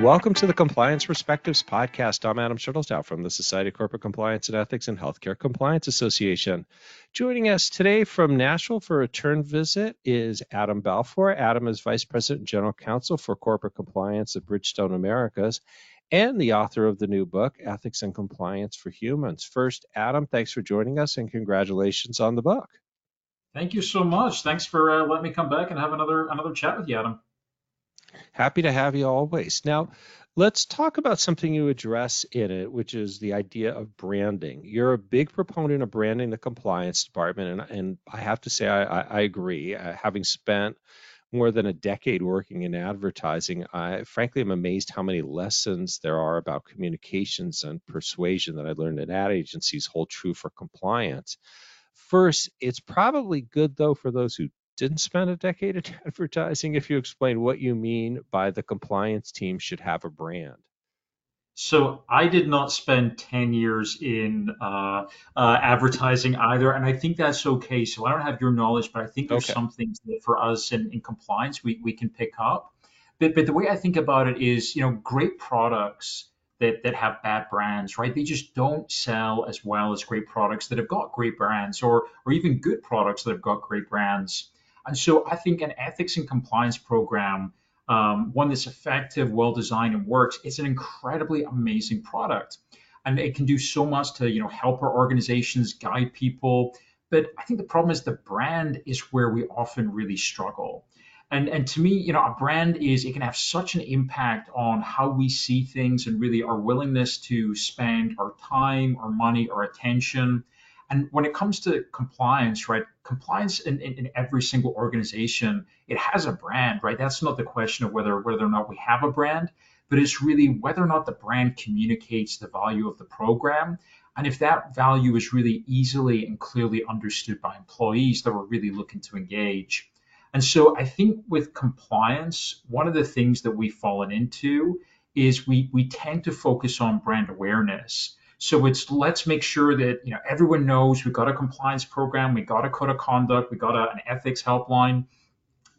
Welcome to the Compliance Perspectives podcast. I'm Adam Turteltaub from the Society of Corporate Compliance and Ethics and Healthcare Compliance Association. Joining us today from Nashville for a return visit is Adam Balfour. Adam is Vice President and General Counsel for Corporate Compliance at Bridgestone Americas and the author of the new book, Ethics and Compliance for Humans. First, Adam, thanks for joining us and congratulations on the book. Thank you so much. Thanks for uh, letting me come back and have another another chat with you, Adam. Happy to have you always. Now, let's talk about something you address in it, which is the idea of branding. You're a big proponent of branding the compliance department, and, and I have to say, I, I, agree. Uh, having spent more than a decade working in advertising, I frankly am amazed how many lessons there are about communications and persuasion that I learned at ad agencies hold true for compliance. First, it's probably good though for those who didn't spend a decade in advertising if you explain what you mean by the compliance team should have a brand. So I did not spend 10 years in uh, uh, advertising either, and I think that's okay. So I don't have your knowledge, but I think there's okay. some things that for us in, in compliance we, we can pick up. But, but the way I think about it is, you know, great products that, that have bad brands, right? They just don't sell as well as great products that have got great brands or, or even good products that have got great brands. And so I think an ethics and compliance program, um, one that's effective, well designed, and works, it's an incredibly amazing product. And it can do so much to you know help our organizations guide people. But I think the problem is the brand is where we often really struggle. And, and to me, you know, a brand is it can have such an impact on how we see things and really our willingness to spend our time, our money, our attention and when it comes to compliance, right, compliance in, in, in, every single organization, it has a brand, right? That's not the question of whether whether or not we have a brand, but it's really whether or not the brand communicates the value of the program. And if that value is really easily and clearly understood by employees that we're really looking to engage. And so I think with compliance, one of the things that we've fallen into is we we tend to focus on brand awareness. So it's let's make sure that you know everyone knows we've got a compliance program, we got a code of conduct, we got a, an ethics helpline.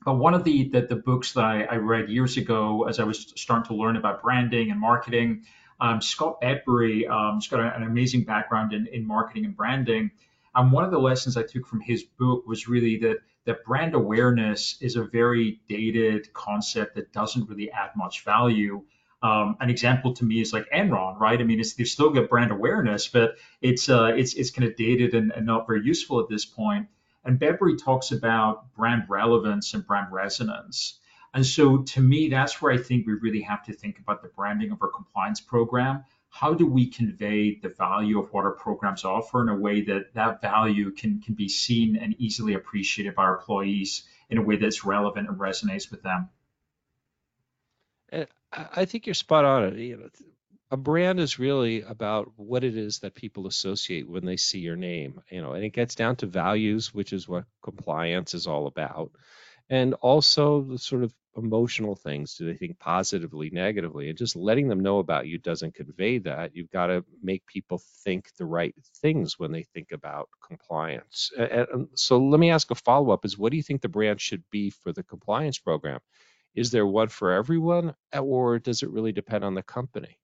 But one of the, the, the books that I, I, read years ago, as I was starting to learn about branding and marketing, um, Scott Bedbury um, has got an amazing background in, in marketing and branding. And one of the lessons I took from his book was really that that brand awareness is a very dated concept that doesn't really add much value. Um, an example to me is like Enron, right? I mean, it's, they still get brand awareness, but it's uh, it's it's kind of dated and, and, not very useful at this point. And Bedbury talks about brand relevance and brand resonance. And so, to me, that's where I think we really have to think about the branding of our compliance program. How do we convey the value of what our programs offer in a way that that value can can be seen and easily appreciated by our employees in a way that's relevant and resonates with them? Eh, I think you're spot on. You know, a brand is really about what it is that people associate when they see your name. You know, and it gets down to values, which is what compliance is all about, and also the sort of emotional things. Do they think positively, negatively? And just letting them know about you doesn't convey that. You've got to make people think the right things when they think about compliance. And so let me ask a follow up: Is what do you think the brand should be for the compliance program? Is there one for everyone or does it really depend on the company?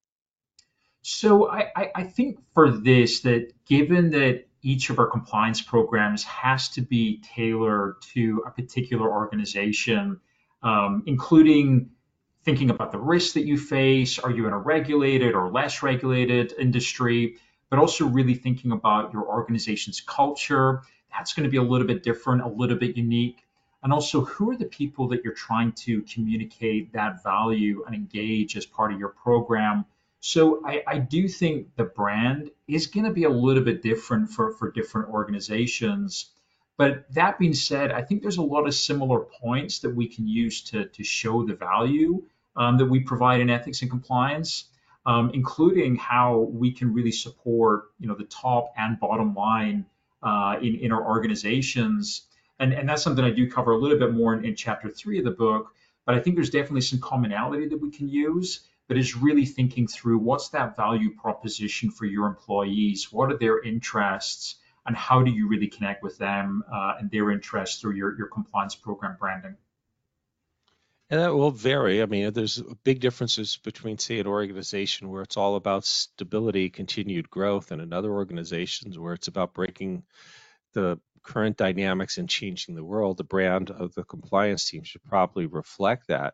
So I, I, think for this that given that each of our compliance programs has to be tailored to a particular organization um, including thinking about the risks that you face are you in a regulated or less regulated industry but also really thinking about your organization's culture that's going to be a little bit different a little bit unique and also who are the people that you're trying to communicate that value and engage as part of your program? So I, I do think the brand is going to be a little bit different for, for different organizations. But that being said i think there's a lot of similar points that we can use to, to show the value um, that we provide in ethics and compliance um, including how we can really support you know the top and bottom line uh, in, in our organizations and, and that's something I do cover a little bit more in, in chapter three of the book. But I think there's definitely some commonality that we can use, but is really thinking through what's that value proposition for your employees? What are their interests? And how do you really connect with them uh, and their interests through your, your compliance program branding? And that will vary. I mean, there's big differences between, say, an organization where it's all about stability, continued growth, and another organizations where it's about breaking the current dynamics and changing the world. The brand of the compliance team should probably reflect that.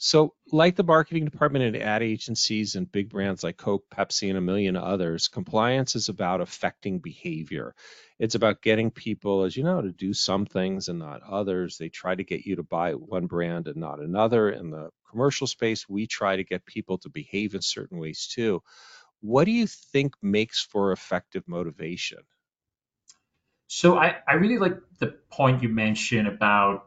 So, like the marketing department and ad agencies and big brands like Coke, Pepsi, and a million others, compliance is about affecting behavior. It's about getting people, as you know, to do some things and not others. They try to get you to buy one brand and not another. In the commercial space, we try to get people to behave in certain ways too. What do you think makes for effective motivation? So I, I really like the point you mentioned about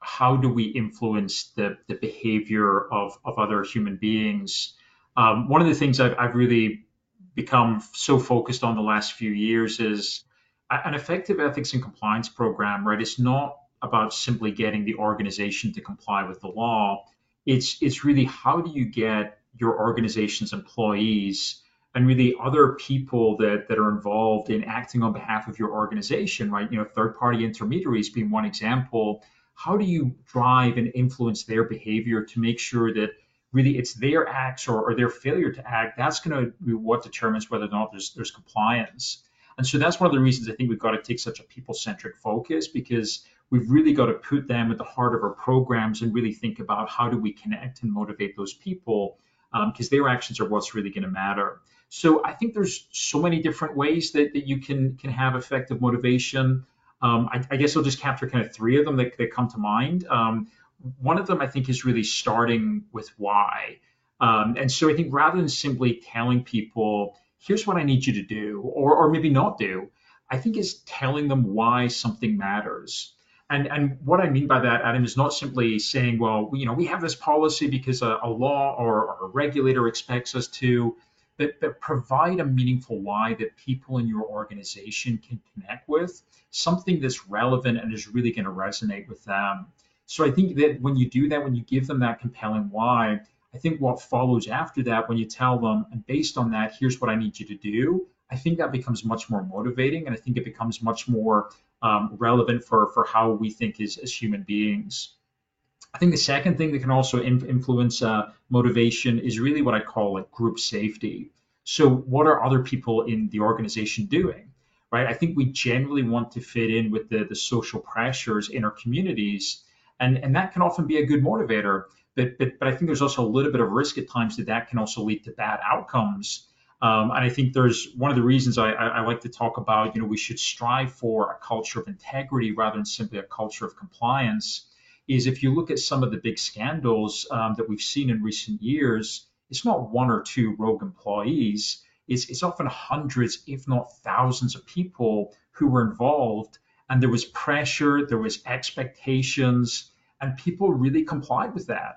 how do we influence the, the behavior of, of other human beings? Um, one of the things I've, I've really become so focused on the last few years is an effective ethics and compliance program, right? It's not about simply getting the organization to comply with the law. It's it's really how do you get your organization's employees and really other people that, that are involved in acting on behalf of your organization, right? You know, third party intermediaries being one example, how do you drive and influence their behavior to make sure that really it's their acts or, or their failure to act that's going to be what determines whether or not there's there's compliance? And so that's one of the reasons i think we've got to take such a people-centric focus because we've really got to put them at the heart of our programs and really think about how do we connect and motivate those people because um, their actions are what's really going to matter so i think there's so many different ways that, that you can can have effective motivation um, I, I, guess I'll just capture kind of three of them that, that come to mind. Um, one of them I think is really starting with why. Um, and so I think rather than simply telling people, here's what I need you to do, or, or maybe not do, I think is telling them why something matters. And, and what I mean by that, Adam, is not simply saying, well, you know, we have this policy because a, a law or, or a regulator expects us to but, but provide a meaningful why that people in your organization can connect with, something that's relevant and is really going to resonate with them. So I think that when you do that, when you give them that compelling why, I think what follows after that, when you tell them, and based on that, here's what I need you to do, I think that becomes much more motivating, and I think it becomes much more um, relevant for for how we think as, as human beings. I think the second thing that can also in, influence uh, motivation is really what I call like group safety. So, what are other people in the organization doing? Right? I think we generally want to fit in with the, the social pressures in our communities, and, and that can often be a good motivator. But, but, but I think there's also a little bit of risk at times that that can also lead to bad outcomes. Um, and I think there's one of the reasons I, I, I, like to talk about, you know, we should strive for a culture of integrity rather than simply a culture of compliance is if you look at some of the big scandals um, that we've seen in recent years, it's not one or two rogue employees. It's, it's often hundreds, if not thousands, of people who were involved. And there was pressure, there was expectations, and people really complied with that.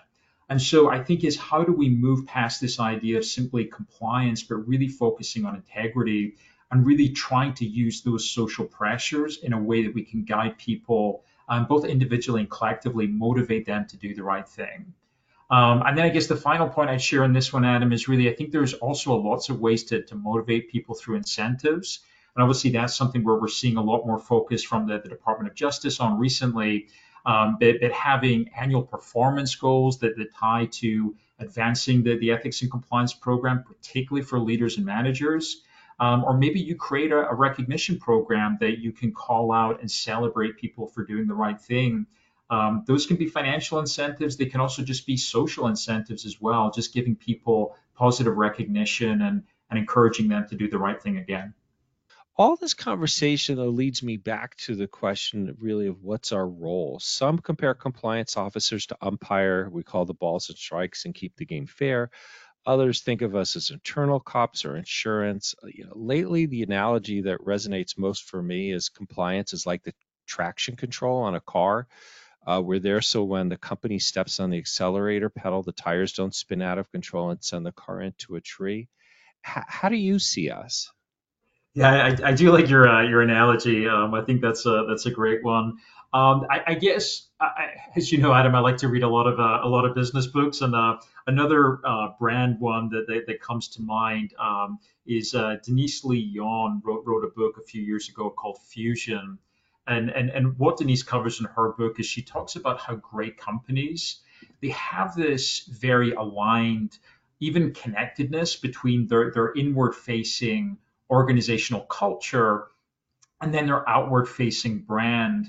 And so I think is how do we move past this idea of simply compliance, but really focusing on integrity and really trying to use those social pressures in a way that we can guide people um, both individually and collectively, motivate them to do the right thing. Um, and then I guess the final point I'd share on this one, Adam, is really I think there's also lots of ways to, to motivate people through incentives. And obviously, that's something where we're seeing a lot more focus from the, the Department of Justice on recently. Um, but, but, having annual performance goals that, that tie to advancing the, the ethics and compliance program, particularly for leaders and managers, um, or maybe you create a, a, recognition program that you can call out and celebrate people for doing the right thing. Um, those can be financial incentives. They can also just be social incentives as well, just giving people positive recognition and, and encouraging them to do the right thing again. All this conversation though leads me back to the question really of what's our role. Some compare compliance officers to umpire. We call the balls and strikes and keep the game fair. Others think of us as internal cops or insurance. Uh, you know, lately, the analogy that resonates most for me is compliance is like the traction control on a car. Uh, we're there so when the company steps on the accelerator pedal, the tires don't spin out of control and send the car into a tree. H- how do you see us? Yeah, I, I do like your uh, your analogy. Um, I think that's a that's a great one. Um, I, I, guess, I, as you know, Adam, I like to read a lot of uh, a lot of business books, and uh, another uh, brand one that, that, that comes to mind um, is uh, Denise Lee Yohn wrote wrote a book a few years ago called Fusion, and and and what Denise covers in her book is she talks about how great companies they have this very aligned, even connectedness between their, their inward facing organizational culture and then their outward facing brand.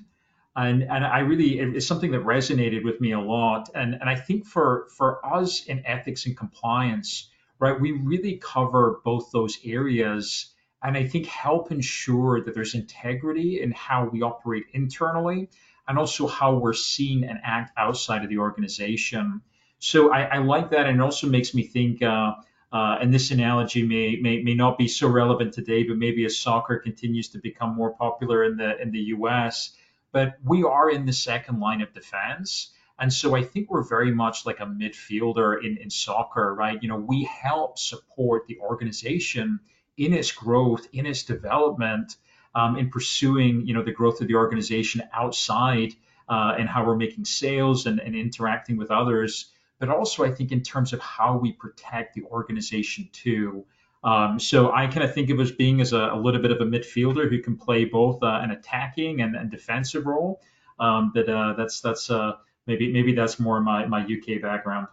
And, and I really, it's something that resonated with me a lot. And, and I think for, for us in ethics and compliance, right, we really cover both those areas and I think help ensure that there's integrity in how we operate internally and also how we're seen and act outside of the organization. So I, I like that, and it also makes me think. Uh, uh, and this analogy may, may may not be so relevant today, but maybe as soccer continues to become more popular in the in the U.S., but we are in the second line of defense. And so I think we're very much like a midfielder in, in soccer, right? You know, we help support the organization in its growth, in its development, um, in pursuing you know the growth of the organization outside uh, and how we're making sales and, and interacting with others, but also I think in terms of how we protect the organization too. Um, so I kind of think of us being as a, a, little bit of a midfielder who can play both uh, an attacking and, and defensive role. Um, but uh, that's that's uh, maybe maybe that's more my my UK background.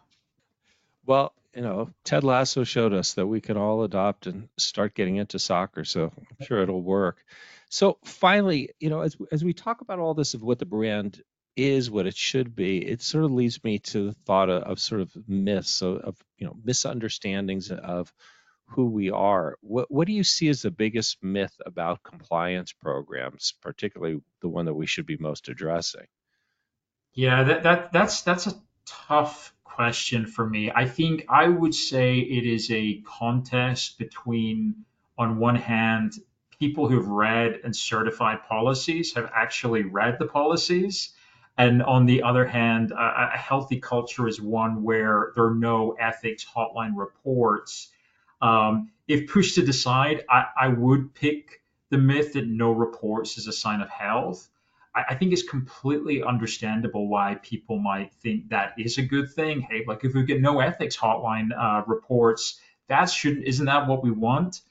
Well, you know, Ted Lasso showed us that we can all adopt and start getting into soccer. So I'm sure it'll work. So finally, you know, as as we talk about all this of what the brand is, what it should be, it sort of leads me to the thought of, of sort of myths of, of, you know misunderstandings of who we are. What what do you see as the biggest myth about compliance programs, particularly the one that we should be most addressing? Yeah, that, that that's that's a tough question for me. I think I would say it is a contest between, on one hand, people who've read and certified policies have actually read the policies. And on the other hand, a, a healthy culture is one where there are no ethics hotline reports. Um, if pushed to decide, I, I would pick the myth that no reports is a sign of health. I, think it's completely understandable why people might think that is a good thing. Hey, like if we get no ethics hotline uh, reports, that shouldn't isn't that what we want?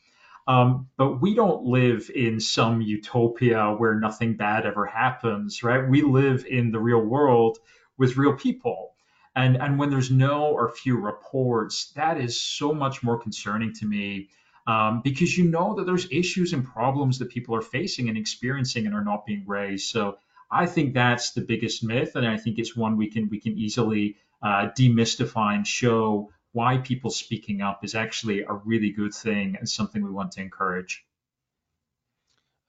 Um, but we don't live in some utopia where nothing bad ever happens, right? We live in the real world with real people. And, and when there's no or few reports, that is so much more concerning to me um, because you know that there's issues and problems that people are facing and experiencing and are not being raised. So I think that's the biggest myth, and I think it's one we can we can easily uh, demystify and show why people speaking up is actually a really good thing and something we want to encourage.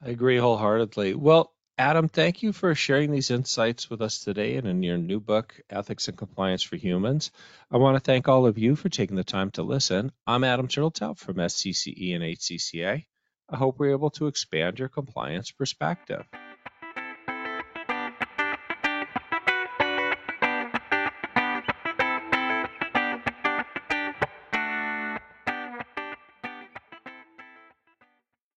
I agree wholeheartedly. Well, Adam, thank you for sharing these insights with us today and in your new book, Ethics and Compliance for Humans. I want to thank all of you for taking the time to listen. I'm Adam Turteltaub from SCCE and HCCA. I hope we're able to expand your compliance perspective.